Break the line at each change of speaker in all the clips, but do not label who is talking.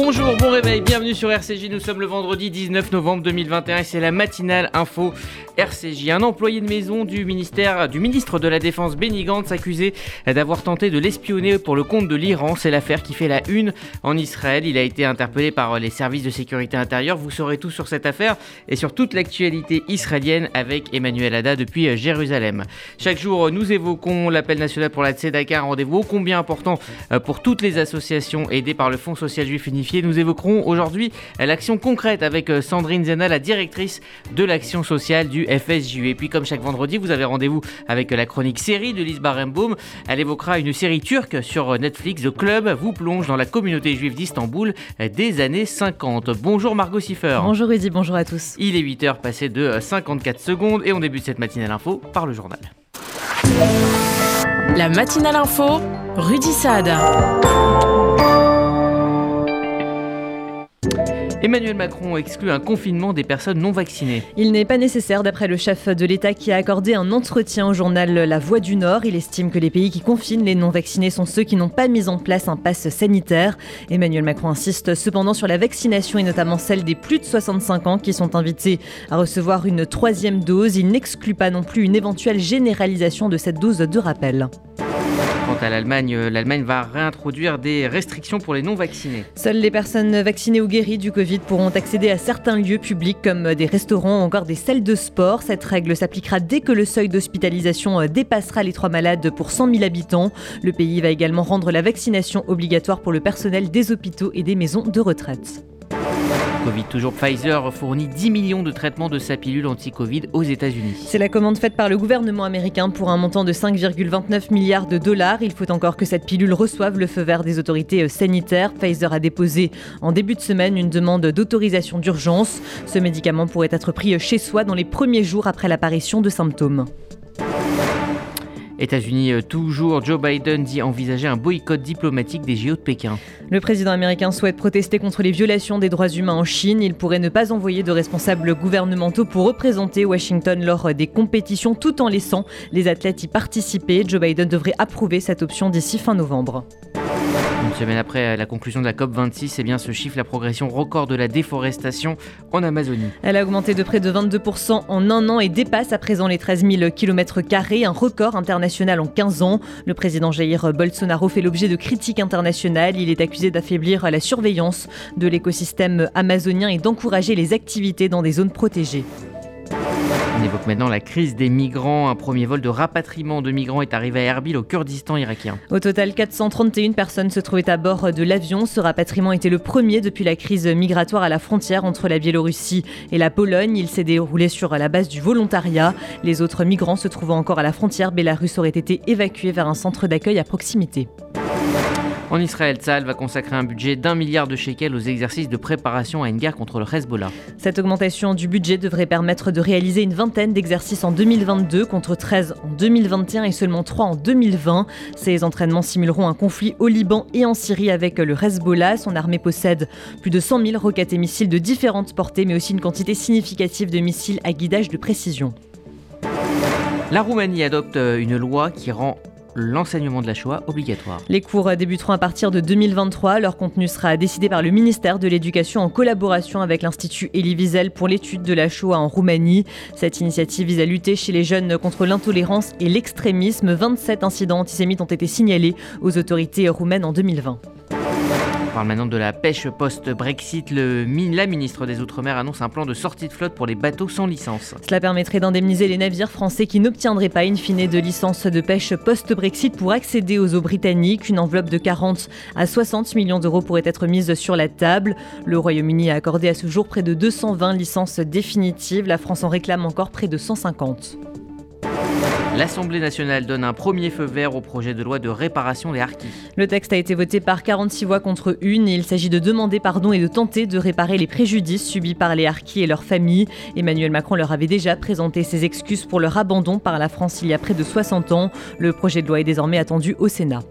Bonjour, bon réveil, bienvenue sur RCJ. Nous sommes le vendredi 19 novembre 2021 et c'est la matinale info RCJ. Un employé de maison du ministère du ministre de la Défense Benny Gantz d'avoir tenté de l'espionner pour le compte de l'Iran. C'est l'affaire qui fait la une en Israël. Il a été interpellé par les services de sécurité intérieure. Vous saurez tout sur cette affaire et sur toute l'actualité israélienne avec Emmanuel Ada depuis Jérusalem. Chaque jour, nous évoquons l'appel national pour la Tzedaka, un rendez-vous combien important pour toutes les associations aidées par le Fonds social juif unifié nous évoquerons aujourd'hui l'action concrète avec euh, Sandrine Zena, la directrice de l'action sociale du FSJU. Et puis comme chaque vendredi, vous avez rendez-vous avec la chronique série de Lise Barenbaum. Elle évoquera une série turque sur Netflix. The Club vous plonge dans la communauté juive d'Istanbul des années 50. Bonjour Margot Siffer.
Bonjour Rudy, bonjour à tous.
Il est 8h passé de 54 secondes et on débute cette matinale info par le journal.
La matinale info, Rudy Saad.
Emmanuel Macron exclut un confinement des personnes non vaccinées.
Il n'est pas nécessaire d'après le chef de l'État qui a accordé un entretien au journal La Voix du Nord. Il estime que les pays qui confinent les non vaccinés sont ceux qui n'ont pas mis en place un pass sanitaire. Emmanuel Macron insiste cependant sur la vaccination et notamment celle des plus de 65 ans qui sont invités à recevoir une troisième dose. Il n'exclut pas non plus une éventuelle généralisation de cette dose de rappel.
À l'Allemagne, euh, l'Allemagne va réintroduire des restrictions pour les non-vaccinés.
Seules les personnes vaccinées ou guéries du Covid pourront accéder à certains lieux publics comme des restaurants ou encore des salles de sport. Cette règle s'appliquera dès que le seuil d'hospitalisation euh, dépassera les trois malades pour 100 000 habitants. Le pays va également rendre la vaccination obligatoire pour le personnel des hôpitaux et des maisons de retraite.
Covid toujours, Pfizer fournit 10 millions de traitements de sa pilule anti-Covid aux États-Unis.
C'est la commande faite par le gouvernement américain pour un montant de 5,29 milliards de dollars. Il faut encore que cette pilule reçoive le feu vert des autorités euh, sanitaires. Pfizer a déposé en début de semaine une demande d'autorisation d'urgence. Ce médicament pourrait être pris euh, chez soi dans les premiers jours après l'apparition de symptômes.
États-Unis euh, toujours, Joe Biden dit envisager un boycott diplomatique des JO de Pékin.
Le président américain souhaite protester contre les violations des droits humains en Chine. Il pourrait ne pas envoyer de responsables gouvernementaux pour représenter Washington lors des compétitions tout en laissant les athlètes y participer. Joe Biden devrait approuver cette option d'ici fin novembre.
Une semaine après la conclusion de la COP26, eh bien, chiffre la progression record de la déforestation en Amazonie.
Elle a augmenté de près de 22% en un an et dépasse à présent les 13 000 km, un record international en 15 ans. Le président Jair Bolsonaro fait l'objet de critiques internationales. Il est accusé d'affaiblir la surveillance de l'écosystème amazonien et d'encourager les activités dans des zones protégées.
On évoque maintenant la crise des migrants. Un premier vol de rapatriement de migrants est arrivé à Erbil, au Kurdistan irakien.
Au total, 431 personnes se trouvaient à bord de l'avion. Ce rapatriement était le premier depuis la crise migratoire à la frontière entre la Biélorussie et la Pologne. Il s'est déroulé sur la base du volontariat. Les autres migrants se trouvant encore à la frontière, Bélarus auraient été évacués vers un centre d'accueil à proximité.
En Israël, Tzal va consacrer un budget d'un milliard de shekels aux exercices de préparation à une guerre contre le Hezbollah.
Cette augmentation du budget devrait permettre de réaliser une vingtaine d'exercices en 2022 contre 13 en 2021 et seulement 3 en 2020. Ces entraînements simuleront un conflit au Liban et en Syrie avec le Hezbollah. Son armée possède plus de 100 000 roquettes et missiles de différentes portées, mais aussi une quantité significative de missiles à guidage de précision.
La Roumanie adopte une loi qui rend l'enseignement de la Shoah obligatoire.
Les cours débuteront à partir de 2023. Leur contenu sera décidé par le ministère de l'Éducation en collaboration avec l'Institut Elie Wiesel pour l'étude de la Shoah en Roumanie. Cette initiative vise à lutter chez les jeunes contre l'intolérance et l'extrémisme. 27 incidents antisémites ont été signalés aux autorités roumaines en 2020
parle maintenant de la pêche post-Brexit. La ministre des Outre-mer annonce un plan de sortie de flotte pour les bateaux sans licence.
Cela permettrait d'indemniser les navires français qui n'obtiendraient pas une fine de licence de pêche post-Brexit pour accéder aux eaux britanniques. Une enveloppe de 40 à 60 millions d'euros pourrait être mise sur la table. Le Royaume-Uni a accordé à ce jour près de 220 licences définitives. La France en réclame encore près de 150.
L'Assemblée nationale donne un premier feu vert au projet de loi de réparation des harkis.
Le texte a été voté par 46 voix contre une. Il s'agit de demander pardon et de tenter de réparer les préjudices subis par les harkis et leurs familles. Emmanuel Macron leur avait déjà présenté ses excuses pour leur abandon par la France il y a près de 60 ans. Le projet de loi est désormais attendu au Sénat.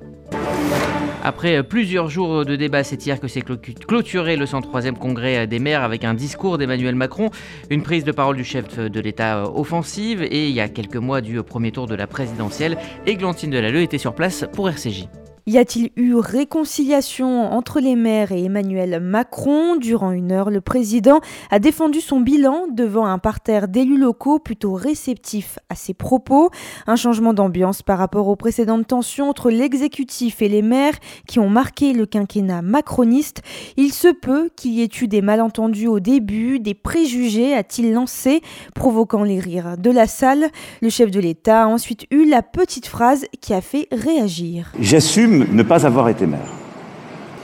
Après plusieurs jours de débat, c'est hier que s'est clôturé le 103e congrès des maires avec un discours d'Emmanuel Macron, une prise de parole du chef de l'État offensive et il y a quelques mois du premier tour de la présidentielle, Églantine Delalleux était sur place pour RCJ.
Y a-t-il eu réconciliation entre les maires et Emmanuel Macron Durant une heure, le président a défendu son bilan devant un parterre d'élus locaux plutôt réceptifs à ses propos. Un changement d'ambiance par rapport aux précédentes tensions entre l'exécutif et les maires qui ont marqué le quinquennat macroniste. Il se peut qu'il y ait eu des malentendus au début, des préjugés, a-t-il lancé, provoquant les rires de la salle. Le chef de l'État a ensuite eu la petite phrase qui a fait réagir.
J'assume ne pas avoir été maire.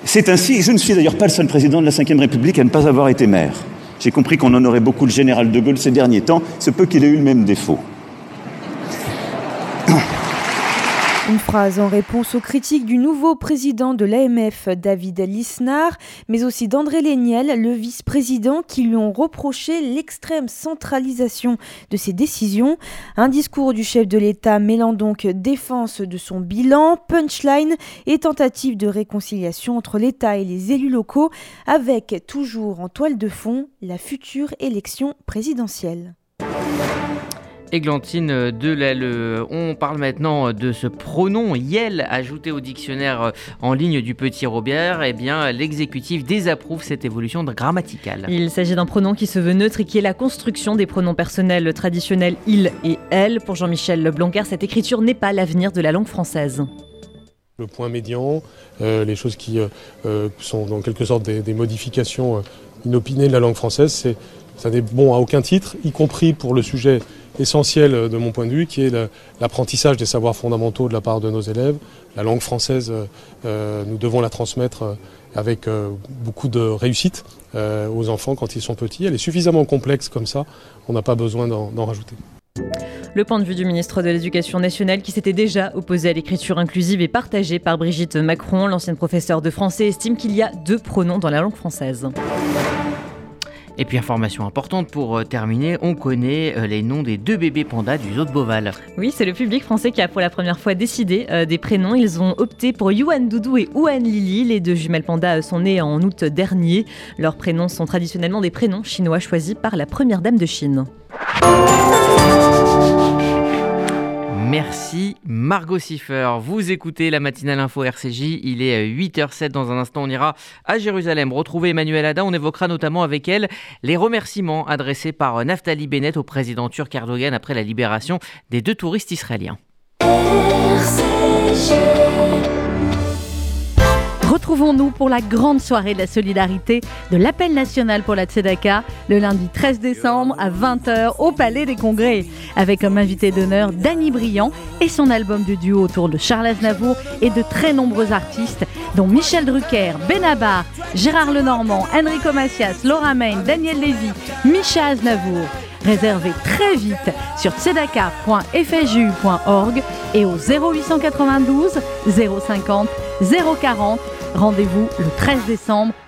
C'est ainsi, je ne suis d'ailleurs pas le seul président de la Ve République à ne pas avoir été maire. J'ai compris qu'on en aurait beaucoup le général de Gaulle ces derniers temps, ce peut qu'il ait eu le même défaut.
Une phrase en réponse aux critiques du nouveau président de l'AMF, David Lisnard, mais aussi d'André Léniel, le vice-président, qui lui ont reproché l'extrême centralisation de ses décisions. Un discours du chef de l'État mêlant donc défense de son bilan, punchline et tentative de réconciliation entre l'État et les élus locaux, avec toujours en toile de fond la future élection présidentielle.
Églantine Delalleux. On parle maintenant de ce pronom Yel ajouté au dictionnaire en ligne du Petit Robert. Eh bien, l'exécutif désapprouve cette évolution grammaticale.
Il s'agit d'un pronom qui se veut neutre et qui est la construction des pronoms personnels traditionnels il et elle. Pour Jean-Michel Blanquer, cette écriture n'est pas l'avenir de la langue française.
Le point médian, euh, les choses qui euh, euh, sont en quelque sorte des, des modifications inopinées de la langue française, ça n'est bon à aucun titre, y compris pour le sujet essentiel euh, de mon point de vue, qui est l'apprentissage des savoirs fondamentaux de la part de nos élèves. La langue française, euh, euh, nous devons la transmettre avec beaucoup de réussite aux enfants quand ils sont petits. Elle est suffisamment complexe comme ça, on n'a pas besoin d'en rajouter.
Le point de vue du ministre de l'Éducation nationale qui s'était déjà opposé à l'écriture inclusive est partagé par Brigitte Macron. L'ancienne professeure de français estime qu'il y a deux pronoms dans la langue française.
Et puis information importante pour euh, terminer, on connaît euh, les noms des deux bébés pandas du zoo de Beauval.
Oui, c'est le public français qui a pour la première fois décidé euh, des prénoms. Ils ont opté pour Yuan Doudou et Huan Lili. Les deux jumelles pandas sont nés en août dernier. Leurs prénoms sont traditionnellement des prénoms chinois choisis par la première dame de Chine.
Merci Margot Siffer. Vous écoutez la matinale info RCJ. Il est 8h07. Dans un instant, on ira à Jérusalem retrouver Emmanuel Ada. On évoquera notamment avec elle les remerciements adressés par Naftali Bennett au président turc Erdogan après la libération des deux touristes israéliens.
Retrouvons-nous pour la grande soirée de la solidarité de l'appel national pour la Tzedaka le lundi 13 décembre à 20h au Palais des Congrès avec comme invité d'honneur Danny Briand et son album de duo autour de Charles Aznavour et de très nombreux artistes dont Michel Drucker, Benabar, Gérard Lenormand, Enrico Macias, Laura Main, Daniel Lévy, Micha Aznavour. Réservez très vite sur tzedaka.fju.org et au 0892 050 040 Rendez-vous le 13 décembre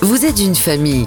Vous êtes une famille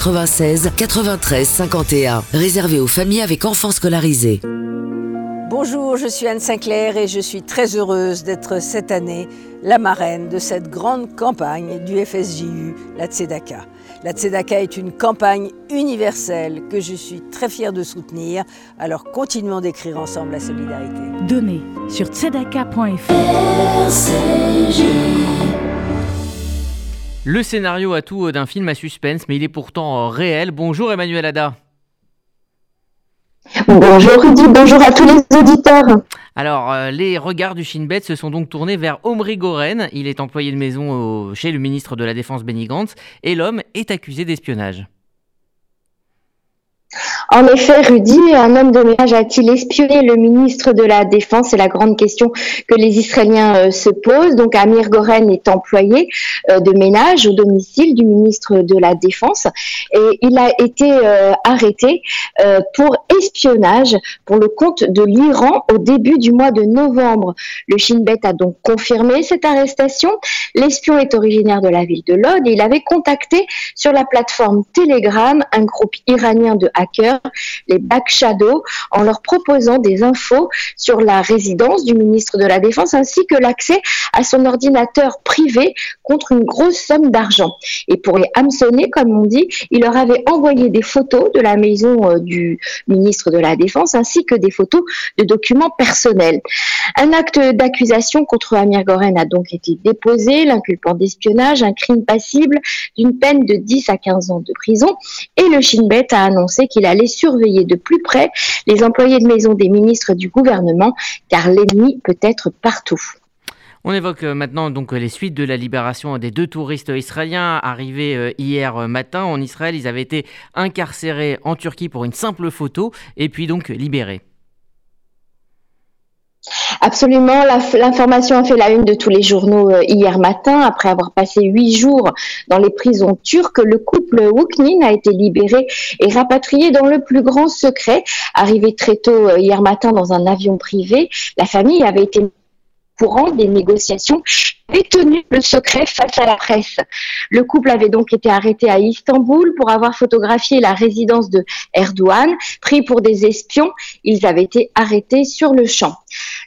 93 51. Réservé aux familles avec enfants scolarisés.
Bonjour, je suis Anne Sinclair et je suis très heureuse d'être cette année la marraine de cette grande campagne du FSJU, la Tzedaka. La Tzedaka est une campagne universelle que je suis très fière de soutenir, alors continuons d'écrire ensemble la solidarité.
Donnez sur tzedaka.fr.
Le scénario à tout d'un film à suspense, mais il est pourtant réel. Bonjour Emmanuel Ada.
Bonjour Rudy, bonjour à tous les auditeurs.
Alors, euh, les regards du Shin Bet se sont donc tournés vers Omri Goren. Il est employé de maison chez le ministre de la Défense Benny Gantz et l'homme est accusé d'espionnage.
En effet, Rudy, un homme de ménage a-t-il espionné le ministre de la Défense? C'est la grande question que les Israéliens euh, se posent. Donc, Amir Goren est employé euh, de ménage au domicile du ministre de la Défense et il a été euh, arrêté pour espionnage pour le compte de l'Iran au début du mois de novembre. Le Shin Bet a donc confirmé cette arrestation. L'espion est originaire de la ville de Lod et il avait contacté sur la plateforme Telegram un groupe iranien de hackers les Back Shadow, en leur proposant des infos sur la résidence du ministre de la Défense ainsi que l'accès à son ordinateur privé contre une grosse somme d'argent. Et pour les hameçonner, comme on dit, il leur avait envoyé des photos de la maison euh, du ministre de la Défense ainsi que des photos de documents personnels. Un acte d'accusation contre Amir Goren a donc été déposé, l'inculpant d'espionnage, un crime passible d'une peine de 10 à 15 ans de prison. Et le Shin Bet a annoncé qu'il allait surveiller de plus près les employés de maison des ministres du gouvernement, car l'ennemi peut être partout.
On évoque euh, maintenant donc les suites de la libération des deux touristes israéliens arrivés euh, hier matin en Israël. Ils avaient été incarcérés en Turquie pour une simple photo et puis donc libérés.
Absolument, l'information a fait la une de tous les journaux euh, hier matin. Après avoir passé huit jours dans les prisons turques, le couple Wuknin a été libéré et rapatrié dans le plus grand secret. Arrivé très tôt euh, hier matin dans un avion privé, la famille avait été courant des négociations avait tenu le secret face à la presse. Le couple avait donc été arrêté à Istanbul pour avoir photographié la résidence de Erdogan. Pris pour des espions, ils avaient été arrêtés sur le champ.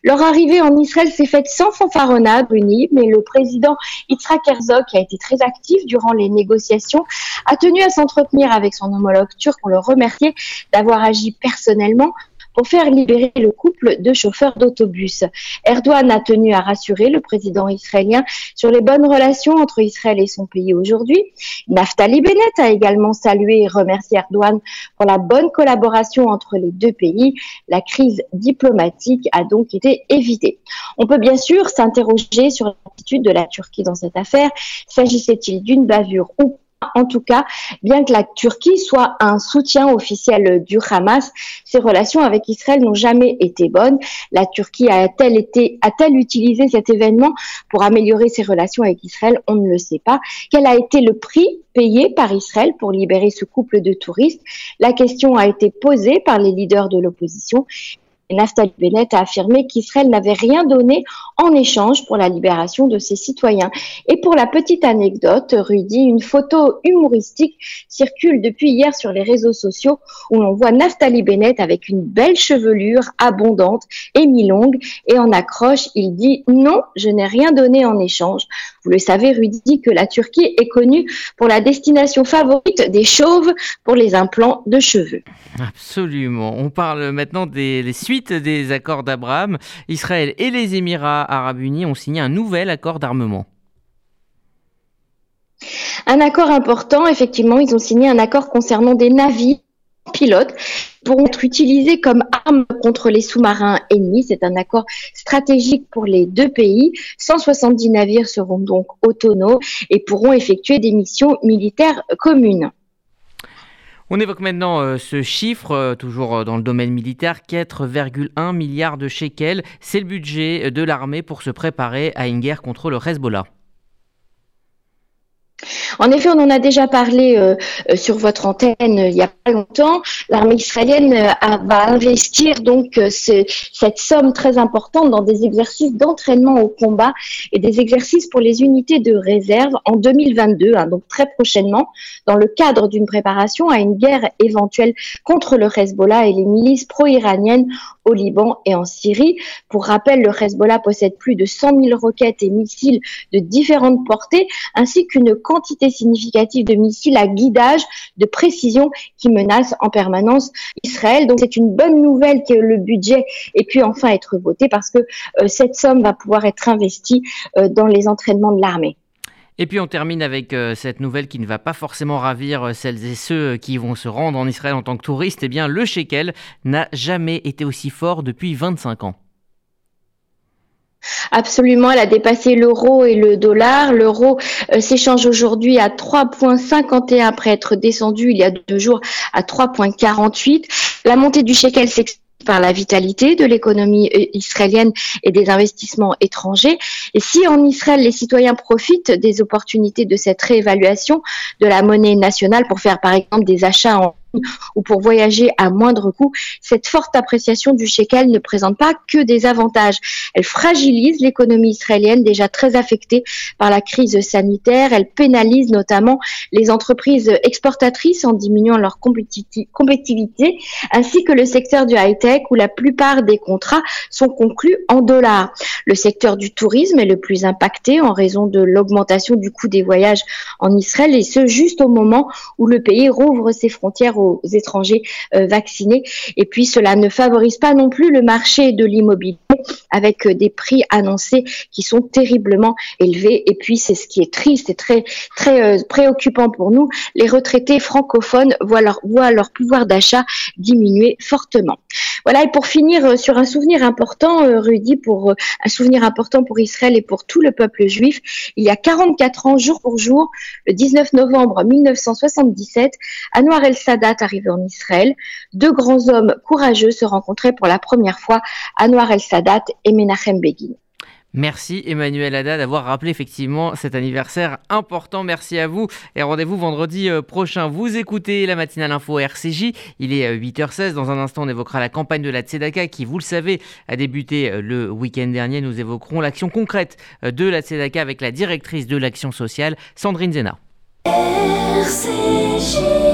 Leur arrivée en Israël s'est faite sans fanfaronnade, mais le président Yitzhak Herzog, qui a été très actif durant les négociations, a tenu à s'entretenir avec son homologue turc pour le remercier d'avoir agi personnellement pour faire libérer le couple de chauffeurs d'autobus. Erdogan a tenu à rassurer le président israélien sur les bonnes relations entre Israël et son pays aujourd'hui. Naftali Bennett a également salué et remercié Erdogan pour la bonne collaboration entre les deux pays. La crise diplomatique a donc été évitée. On peut bien sûr s'interroger sur l'attitude de la Turquie dans cette affaire. S'agissait-il d'une bavure ou en tout cas, bien que la Turquie soit un soutien officiel du Hamas, ses relations avec Israël n'ont jamais été bonnes. La Turquie a-t-elle utilisé cet événement pour améliorer ses relations avec Israël? On ne le sait pas. Quel a été le prix payé par Israël pour libérer ce couple de touristes? La question a été posée par les leaders de l'opposition Naftali Bennett a affirmé qu'Israël n'avait rien donné en échange pour la libération de ses citoyens. Et pour la petite anecdote, Rudy, une photo humoristique circule depuis hier sur les réseaux sociaux où l'on voit Naftali Bennett avec une belle chevelure abondante et mi-longue et en accroche, il dit non, je n'ai rien donné en échange. Vous le savez, Rudy, que la Turquie est connue pour la destination favorite des chauves pour les implants de cheveux.
Absolument. On parle maintenant des suites des accords d'Abraham, Israël et les Émirats arabes unis ont signé un nouvel accord d'armement.
Un accord important, effectivement, ils ont signé un accord concernant des navires pilotes pourront être utilisés comme armes contre les sous-marins ennemis. C'est un accord stratégique pour les deux pays. 170 navires seront donc autonomes et pourront effectuer des missions militaires communes.
On évoque maintenant euh, ce chiffre, euh, toujours euh, dans le domaine militaire, 4,1 milliards de shekels. C'est le budget de l'armée pour se préparer à une guerre contre le Hezbollah.
En effet, on en a déjà parlé euh, euh, sur votre antenne euh, il y a pas longtemps. L'armée israélienne va investir donc cette somme très importante dans des exercices d'entraînement au combat et des exercices pour les unités de réserve en 2022, hein, donc très prochainement, dans le cadre d'une préparation à une guerre éventuelle contre le Hezbollah et les milices pro-iraniennes au Liban et en Syrie. Pour rappel, le Hezbollah possède plus de 100 000 roquettes et missiles de différentes portées, ainsi qu'une quantité significative de missiles à guidage de précision qui menacent en permanence Israël. Donc c'est une bonne nouvelle que le budget ait pu enfin être voté parce que euh, cette somme va pouvoir être investie euh, dans les entraînements de l'armée.
Et puis on termine avec euh, cette nouvelle qui ne va pas forcément ravir celles et ceux qui vont se rendre en Israël en tant que touristes. Eh bien, le shekel n'a jamais été aussi fort depuis 25 ans.
Absolument, elle a dépassé l'euro et le dollar. L'euro euh, s'échange aujourd'hui à 3,51 après être descendu il y a deux jours à 3,48. La montée du shekel s'explique par la vitalité de l'économie euh, israélienne et des investissements étrangers. Et si en Israël, les citoyens profitent des opportunités de cette réévaluation de la monnaie nationale pour faire par exemple des achats en ou pour voyager à moindre coût, cette forte appréciation du shekel ne présente pas que des avantages. Elle fragilise l'économie israélienne déjà très affectée par la crise sanitaire. Elle pénalise notamment les entreprises exportatrices en diminuant leur compétitivité, ainsi que le secteur du high-tech où la plupart des contrats sont conclus en dollars. Le secteur du tourisme est le plus impacté en raison de l'augmentation du coût des voyages en Israël et ce juste au moment où le pays rouvre ses frontières aux étrangers euh, vaccinés. Et puis cela ne favorise pas non plus le marché de l'immobilier avec euh, des prix annoncés qui sont terriblement élevés. Et puis c'est ce qui est triste et très très euh, préoccupant pour nous. Les retraités francophones voient leur, voient leur pouvoir d'achat diminuer fortement. Voilà, et pour finir sur un souvenir important, Rudy, pour un souvenir important pour Israël et pour tout le peuple juif, il y a 44 ans, jour pour jour, le 19 novembre 1977, Anwar el-Sadat arrivé en Israël, deux grands hommes courageux se rencontraient pour la première fois, Anwar el-Sadat et Menachem Begin.
Merci Emmanuel Haddad d'avoir rappelé effectivement cet anniversaire important. Merci à vous et rendez-vous vendredi euh, prochain. Vous écoutez la matinale info RCJ. Il est 8h16. Euh, Dans un instant, on évoquera la campagne de la Tzedaka qui, vous le savez, a débuté euh, le week-end dernier. Nous évoquerons l'action concrète de la Tzedaka avec la directrice de l'action sociale, Sandrine Zena. RCJ.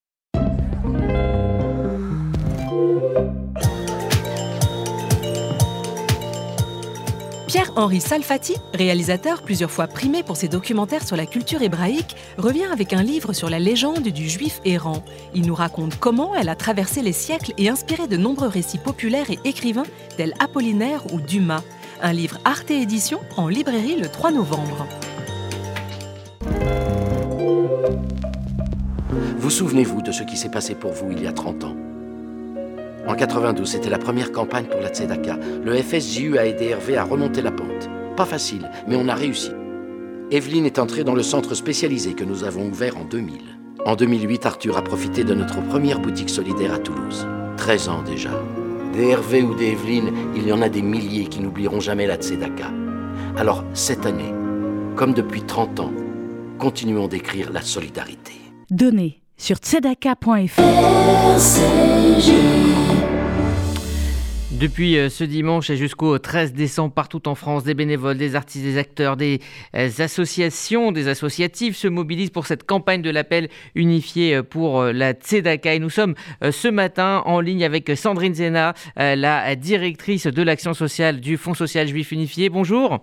Pierre-Henri Salfati, réalisateur plusieurs fois primé pour ses documentaires sur la culture hébraïque, revient avec un livre sur la légende du juif errant. Il nous raconte comment elle a traversé les siècles et inspiré de nombreux récits populaires et écrivains tels Apollinaire ou Dumas. Un livre Arte Édition en librairie le 3 novembre.
Vous souvenez-vous de ce qui s'est passé pour vous il y a 30 ans? En 92, c'était la première campagne pour la Tzedaka. Le FSJU a aidé Hervé à remonter la. Facile, mais on a réussi. Evelyne est entrée dans le centre spécialisé que nous avons ouvert en 2000. En 2008, Arthur a profité de notre première boutique solidaire à Toulouse. 13 ans déjà. Des Hervé ou des Evelyne, il y en a des milliers qui n'oublieront jamais la Tzedaka. Alors, cette année, comme depuis 30 ans, continuons d'écrire la solidarité.
Donnez sur tzedaka.fr.
Depuis euh, ce dimanche et jusqu'au 13 décembre, partout en France, des bénévoles, des artistes, des acteurs, des euh, associations, des associatifs se mobilisent pour cette campagne de l'appel unifié euh, pour la Tzedaka. Et nous sommes ce matin en ligne avec Sandrine Zena, la directrice de l'action sociale du Fonds social juif unifié. Bonjour.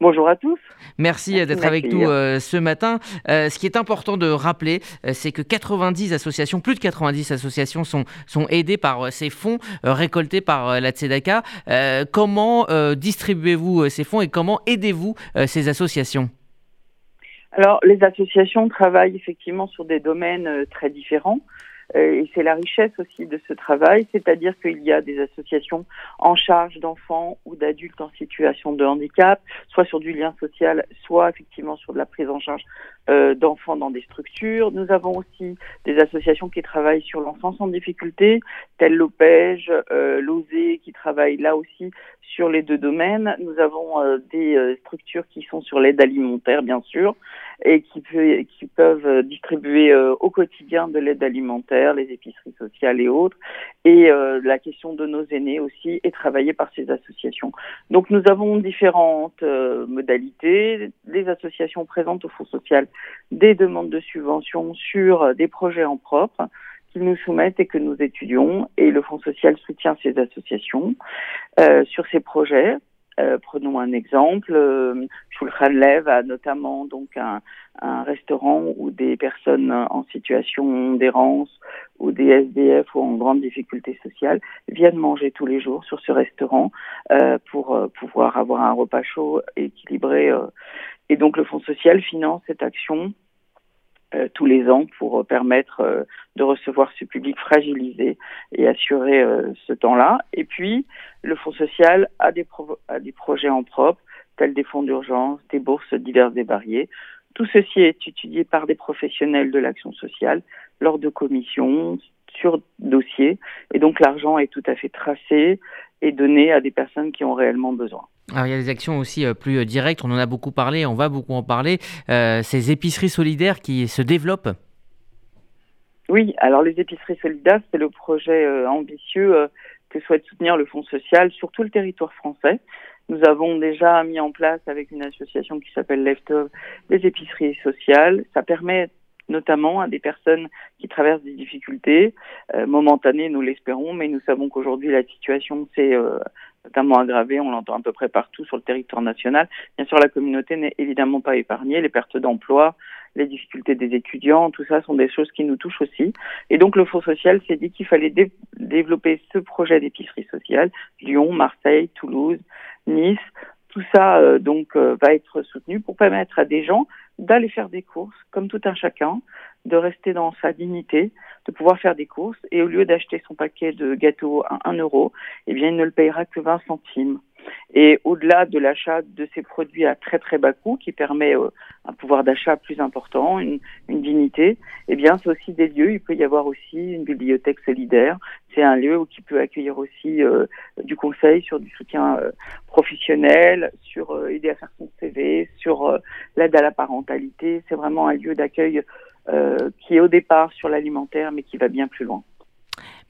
Bonjour à tous.
Merci, d'être avec nous euh, ce matin. Euh, ce qui est important de rappeler, euh, c'est que 90 associations, plus de 90 associations sont, sont aidées par ces fonds récoltés par la Tzedaka. comment distribuez-vous ces fonds et comment aidez-vous ces associations?
Alors, les associations travaillent effectivement sur des domaines très différents. Et c'est la richesse aussi de ce travail, c'est-à-dire qu'il y a des associations en charge d'enfants ou d'adultes en situation de handicap, soit sur du lien social, soit effectivement sur de la prise en charge euh, d'enfants dans des structures. Nous avons aussi des associations qui travaillent sur l'enfance en difficulté, telles l'OPEJ, euh, l'OSE, qui travaillent là aussi sur les deux domaines. Nous avons euh, des euh, structures qui sont sur l'aide alimentaire, bien sûr, et qui, peut, qui peuvent euh, distribuer au quotidien de l'aide alimentaire, les épiceries sociales et autres. Et la question de nos aînés aussi est travaillée par ces associations. Donc nous avons différentes modalités. Les associations présentent au Fonds social des demandes de subventions sur des projets en propre qu'ils nous soumettent et que nous étudions. Et le Fonds social soutient ces associations euh, sur ces projets. Euh, prenons un exemple. Euh, Lev a notamment donc un, un, restaurant où des personnes en situation d'errance ou des SDF ou en grande difficulté sociale viennent manger tous les jours sur ce restaurant euh, pour euh, pouvoir avoir un repas chaud équilibré. Euh. et donc le Fonds social finance cette action euh, tous les ans pour euh, permettre euh, de recevoir ce public fragilisé et assurer ce temps-là. Et puis, le Fonds social a des, projets en propre, tels des fonds d'urgence, des bourses diverses et variées. Tout ceci est étudié par des professionnels de l'action sociale lors de commissions, sur dossier. Et donc l'argent est tout à fait tracé et donné à des personnes qui ont réellement besoin.
Alors il y a des actions aussi euh, plus euh, directes, on en a beaucoup parlé, on va beaucoup en parler, euh, ces épiceries solidaires qui se développent.
Oui, alors les épiceries solidaires, c'est le projet ambitieux que souhaite soutenir le Fonds social sur tout le territoire français. Nous avons déjà mis en place avec une association qui s'appelle Leftover des épiceries sociales. Ça permet notamment à des personnes qui traversent des difficultés momentanées, nous l'espérons, mais nous savons qu'aujourd'hui la situation s'est notamment aggravée, on l'entend à peu près partout sur le territoire national. Bien sûr, la communauté n'est évidemment pas épargnée, les pertes d'emploi, les difficultés des étudiants, tout ça sont des choses qui nous touchent aussi. Et donc le Fonds social s'est dit qu'il fallait développer ce projet d'épicerie sociale, Lyon, Marseille, Toulouse, Nice, tout ça euh, donc euh, va être soutenu pour permettre à des gens d'aller faire des courses comme tout un chacun, de rester dans sa dignité, de pouvoir faire des courses et au lieu d'acheter son paquet de gâteaux à 1 euro, eh bien il ne le payera que 20 centimes. Et au-delà de l'achat de ces produits à très très bas coût, qui permet euh, un pouvoir d'achat plus important, une, une dignité, eh bien c'est aussi des lieux. Il peut y avoir aussi une bibliothèque solidaire. C'est un lieu qui peut accueillir aussi euh, du conseil sur du soutien euh, professionnel, sur aider à faire son CV, sur l'aide à la parentalité. C'est vraiment un lieu d'accueil qui est au départ sur l'alimentaire, mais qui va bien plus loin.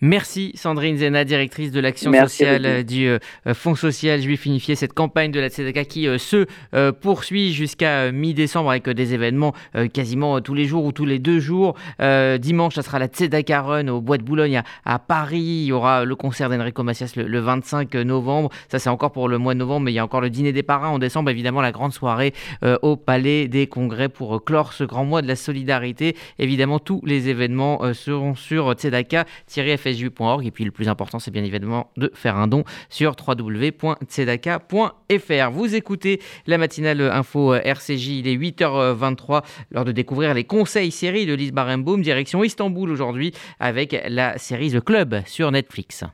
Merci Sandrine Zena, directrice de l'action sociale du euh, Fonds social juif unifié. Cette campagne de la Tzedaka qui euh, se euh, poursuit jusqu'à mi-décembre avec des événements quasiment tous les jours ou tous les deux jours. dimanche, ça sera la Tzedaka Run au Bois de Boulogne à, Paris. Il y aura le concert d'Enrico Macias le, 25 novembre. Ça, c'est encore pour le mois de novembre, mais il y a encore le dîner des parrains en décembre. Évidemment, la grande soirée au Palais des Congrès pour clore ce grand mois de la solidarité. Évidemment, tous les événements seront sur tzedaka-fs et puis le plus important, c'est bien évidemment de faire un don sur www.tzedaka.fr. Vous écoutez la matinale info RCJ, il est 8h23, l'heure de découvrir les conseils séries de Lise Barenboum, direction Istanbul aujourd'hui avec la série The Club sur Netflix.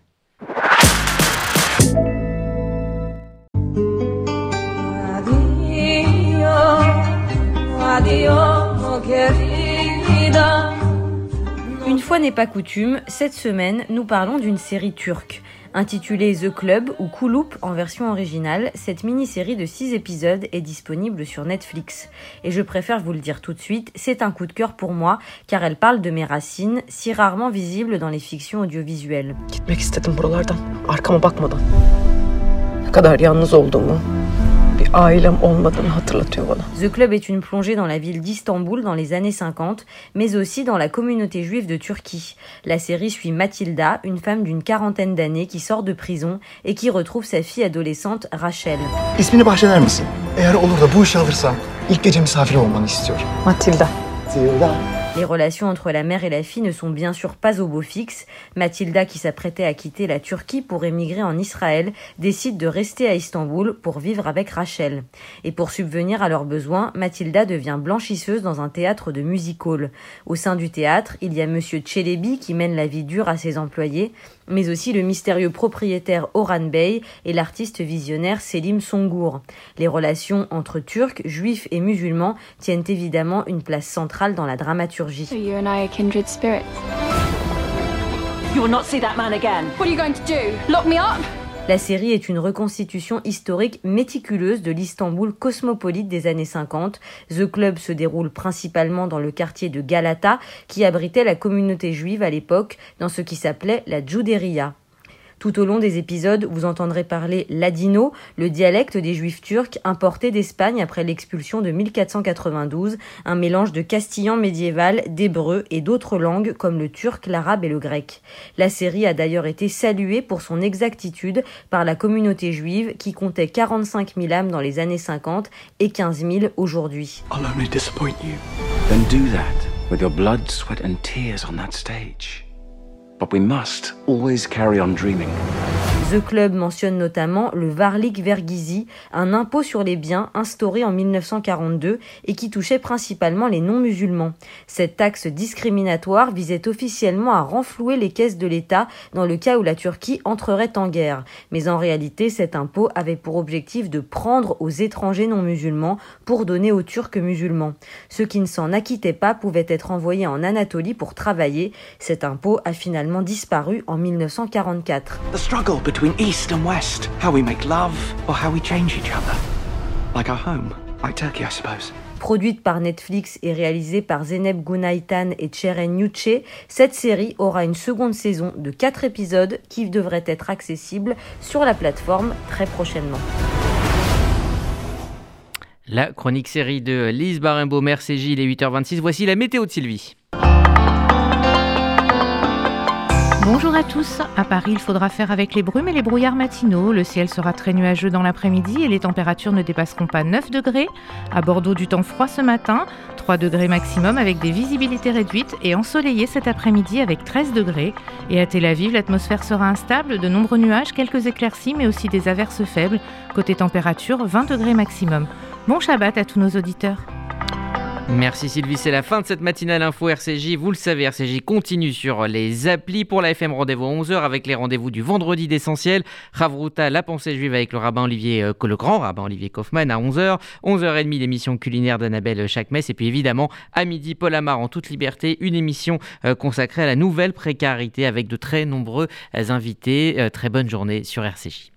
Une fois n'est pas coutume, cette semaine, nous parlons d'une série turque. Intitulée The Club ou Kulup en version originale, cette mini-série de 6 épisodes est disponible sur Netflix. Et je préfère vous le dire tout de suite, c'est un coup de cœur pour moi, car elle parle de mes racines, si rarement visibles dans les fictions audiovisuelles. The Club est une plongée dans la ville d'Istanbul dans les années 50, mais aussi dans la communauté juive de Turquie. La série suit Mathilda, une femme d'une quarantaine d'années qui sort de prison et qui retrouve sa fille adolescente Rachel.
Mathilda.
Les relations entre la mère et la fille ne sont bien sûr pas au beau fixe. Mathilda, qui s'apprêtait à quitter la Turquie pour émigrer en Israël, décide de rester à Istanbul pour vivre avec Rachel. Et pour subvenir à leurs besoins, Mathilda devient blanchisseuse dans un théâtre de music hall. Au sein du théâtre, il y a monsieur Tchelebi qui mène la vie dure à ses employés, mais aussi le mystérieux propriétaire Orhan Bey et l'artiste visionnaire Selim Songour. Les relations entre Turcs, Juifs et musulmans tiennent évidemment une place centrale dans la dramaturgie.
So you and I are kindred spirits.
You will not see that man again.
What are you going to do? Lock me up?
La série est une reconstitution historique méticuleuse de l'Istanbul cosmopolite des années 50. The Club se déroule principalement dans le quartier de Galata, qui abritait la communauté juive à l'époque, dans ce qui s'appelait la Juderia. Tout au long des épisodes, vous entendrez parler ladino, le dialecte des juifs turcs importés d'Espagne après l'expulsion de 1492, un mélange de castillan médiéval, d'hébreu et d'autres langues comme le turc, l'arabe et le grec. La série a d'ailleurs été saluée pour son exactitude par la communauté juive qui comptait 45 000 âmes dans les années 50 et 15 000 aujourd'hui.
I'll only disappoint you. Then do that with your blood, sweat and tears on that stage. But we must always carry on dreaming.
The Club mentionne notamment le Varlik Vergizi, un impôt sur les biens instauré en 1942 et qui touchait principalement les non-musulmans. Cette taxe discriminatoire visait officiellement à renflouer les caisses de l'État dans le cas où la Turquie entrerait en guerre. Mais en réalité, cet impôt avait pour objectif de prendre aux étrangers non-musulmans pour donner aux Turcs musulmans. Ceux qui ne s'en acquittaient pas pouvaient être envoyés en Anatolie pour travailler. Cet impôt a finalement disparu en 1944.
The struggle between East and West. How we make love or how we change each other. Like our home. Like Turkey, I suppose.
Produite par Netflix et réalisée par Zeneb Gunaitan et Cheren Yuche, cette série aura une seconde saison de 4 épisodes qui devrait être accessible sur la plateforme très prochainement.
La chronique série de Lise Barimbaud, CJ, il est 8h26. Voici la météo de Sylvie.
Bonjour à tous. À Paris, il faudra faire avec les brumes et les brouillards matinaux. Le ciel sera très nuageux dans l'après-midi et les températures ne dépasseront pas 9 degrés. À Bordeaux, du temps froid ce matin, 3 degrés maximum avec des visibilités réduites et ensoleillé cet après-midi avec 13 degrés. Et à Tel Aviv, l'atmosphère sera instable, de nombreux nuages, quelques éclaircies mais aussi des averses faibles. Côté température, 20 degrés maximum. Bon Shabbat à tous nos auditeurs.
Merci Sylvie, c'est la fin de cette matinale info RCJ. Vous le savez, RCJ continue sur les applis pour la FM rendez-vous à 11h avec les rendez-vous du vendredi d'essentiel. Ravruta, la pensée juive avec le rabbin Olivier, euh, le grand rabbin Olivier Kaufmann à 11h. 11h30 l'émission culinaire d'Annabelle chaque messe et puis évidemment à midi Paul Amar en toute liberté, une émission euh, consacrée à la nouvelle précarité avec de très nombreux invités. Euh, très bonne journée sur RCJ.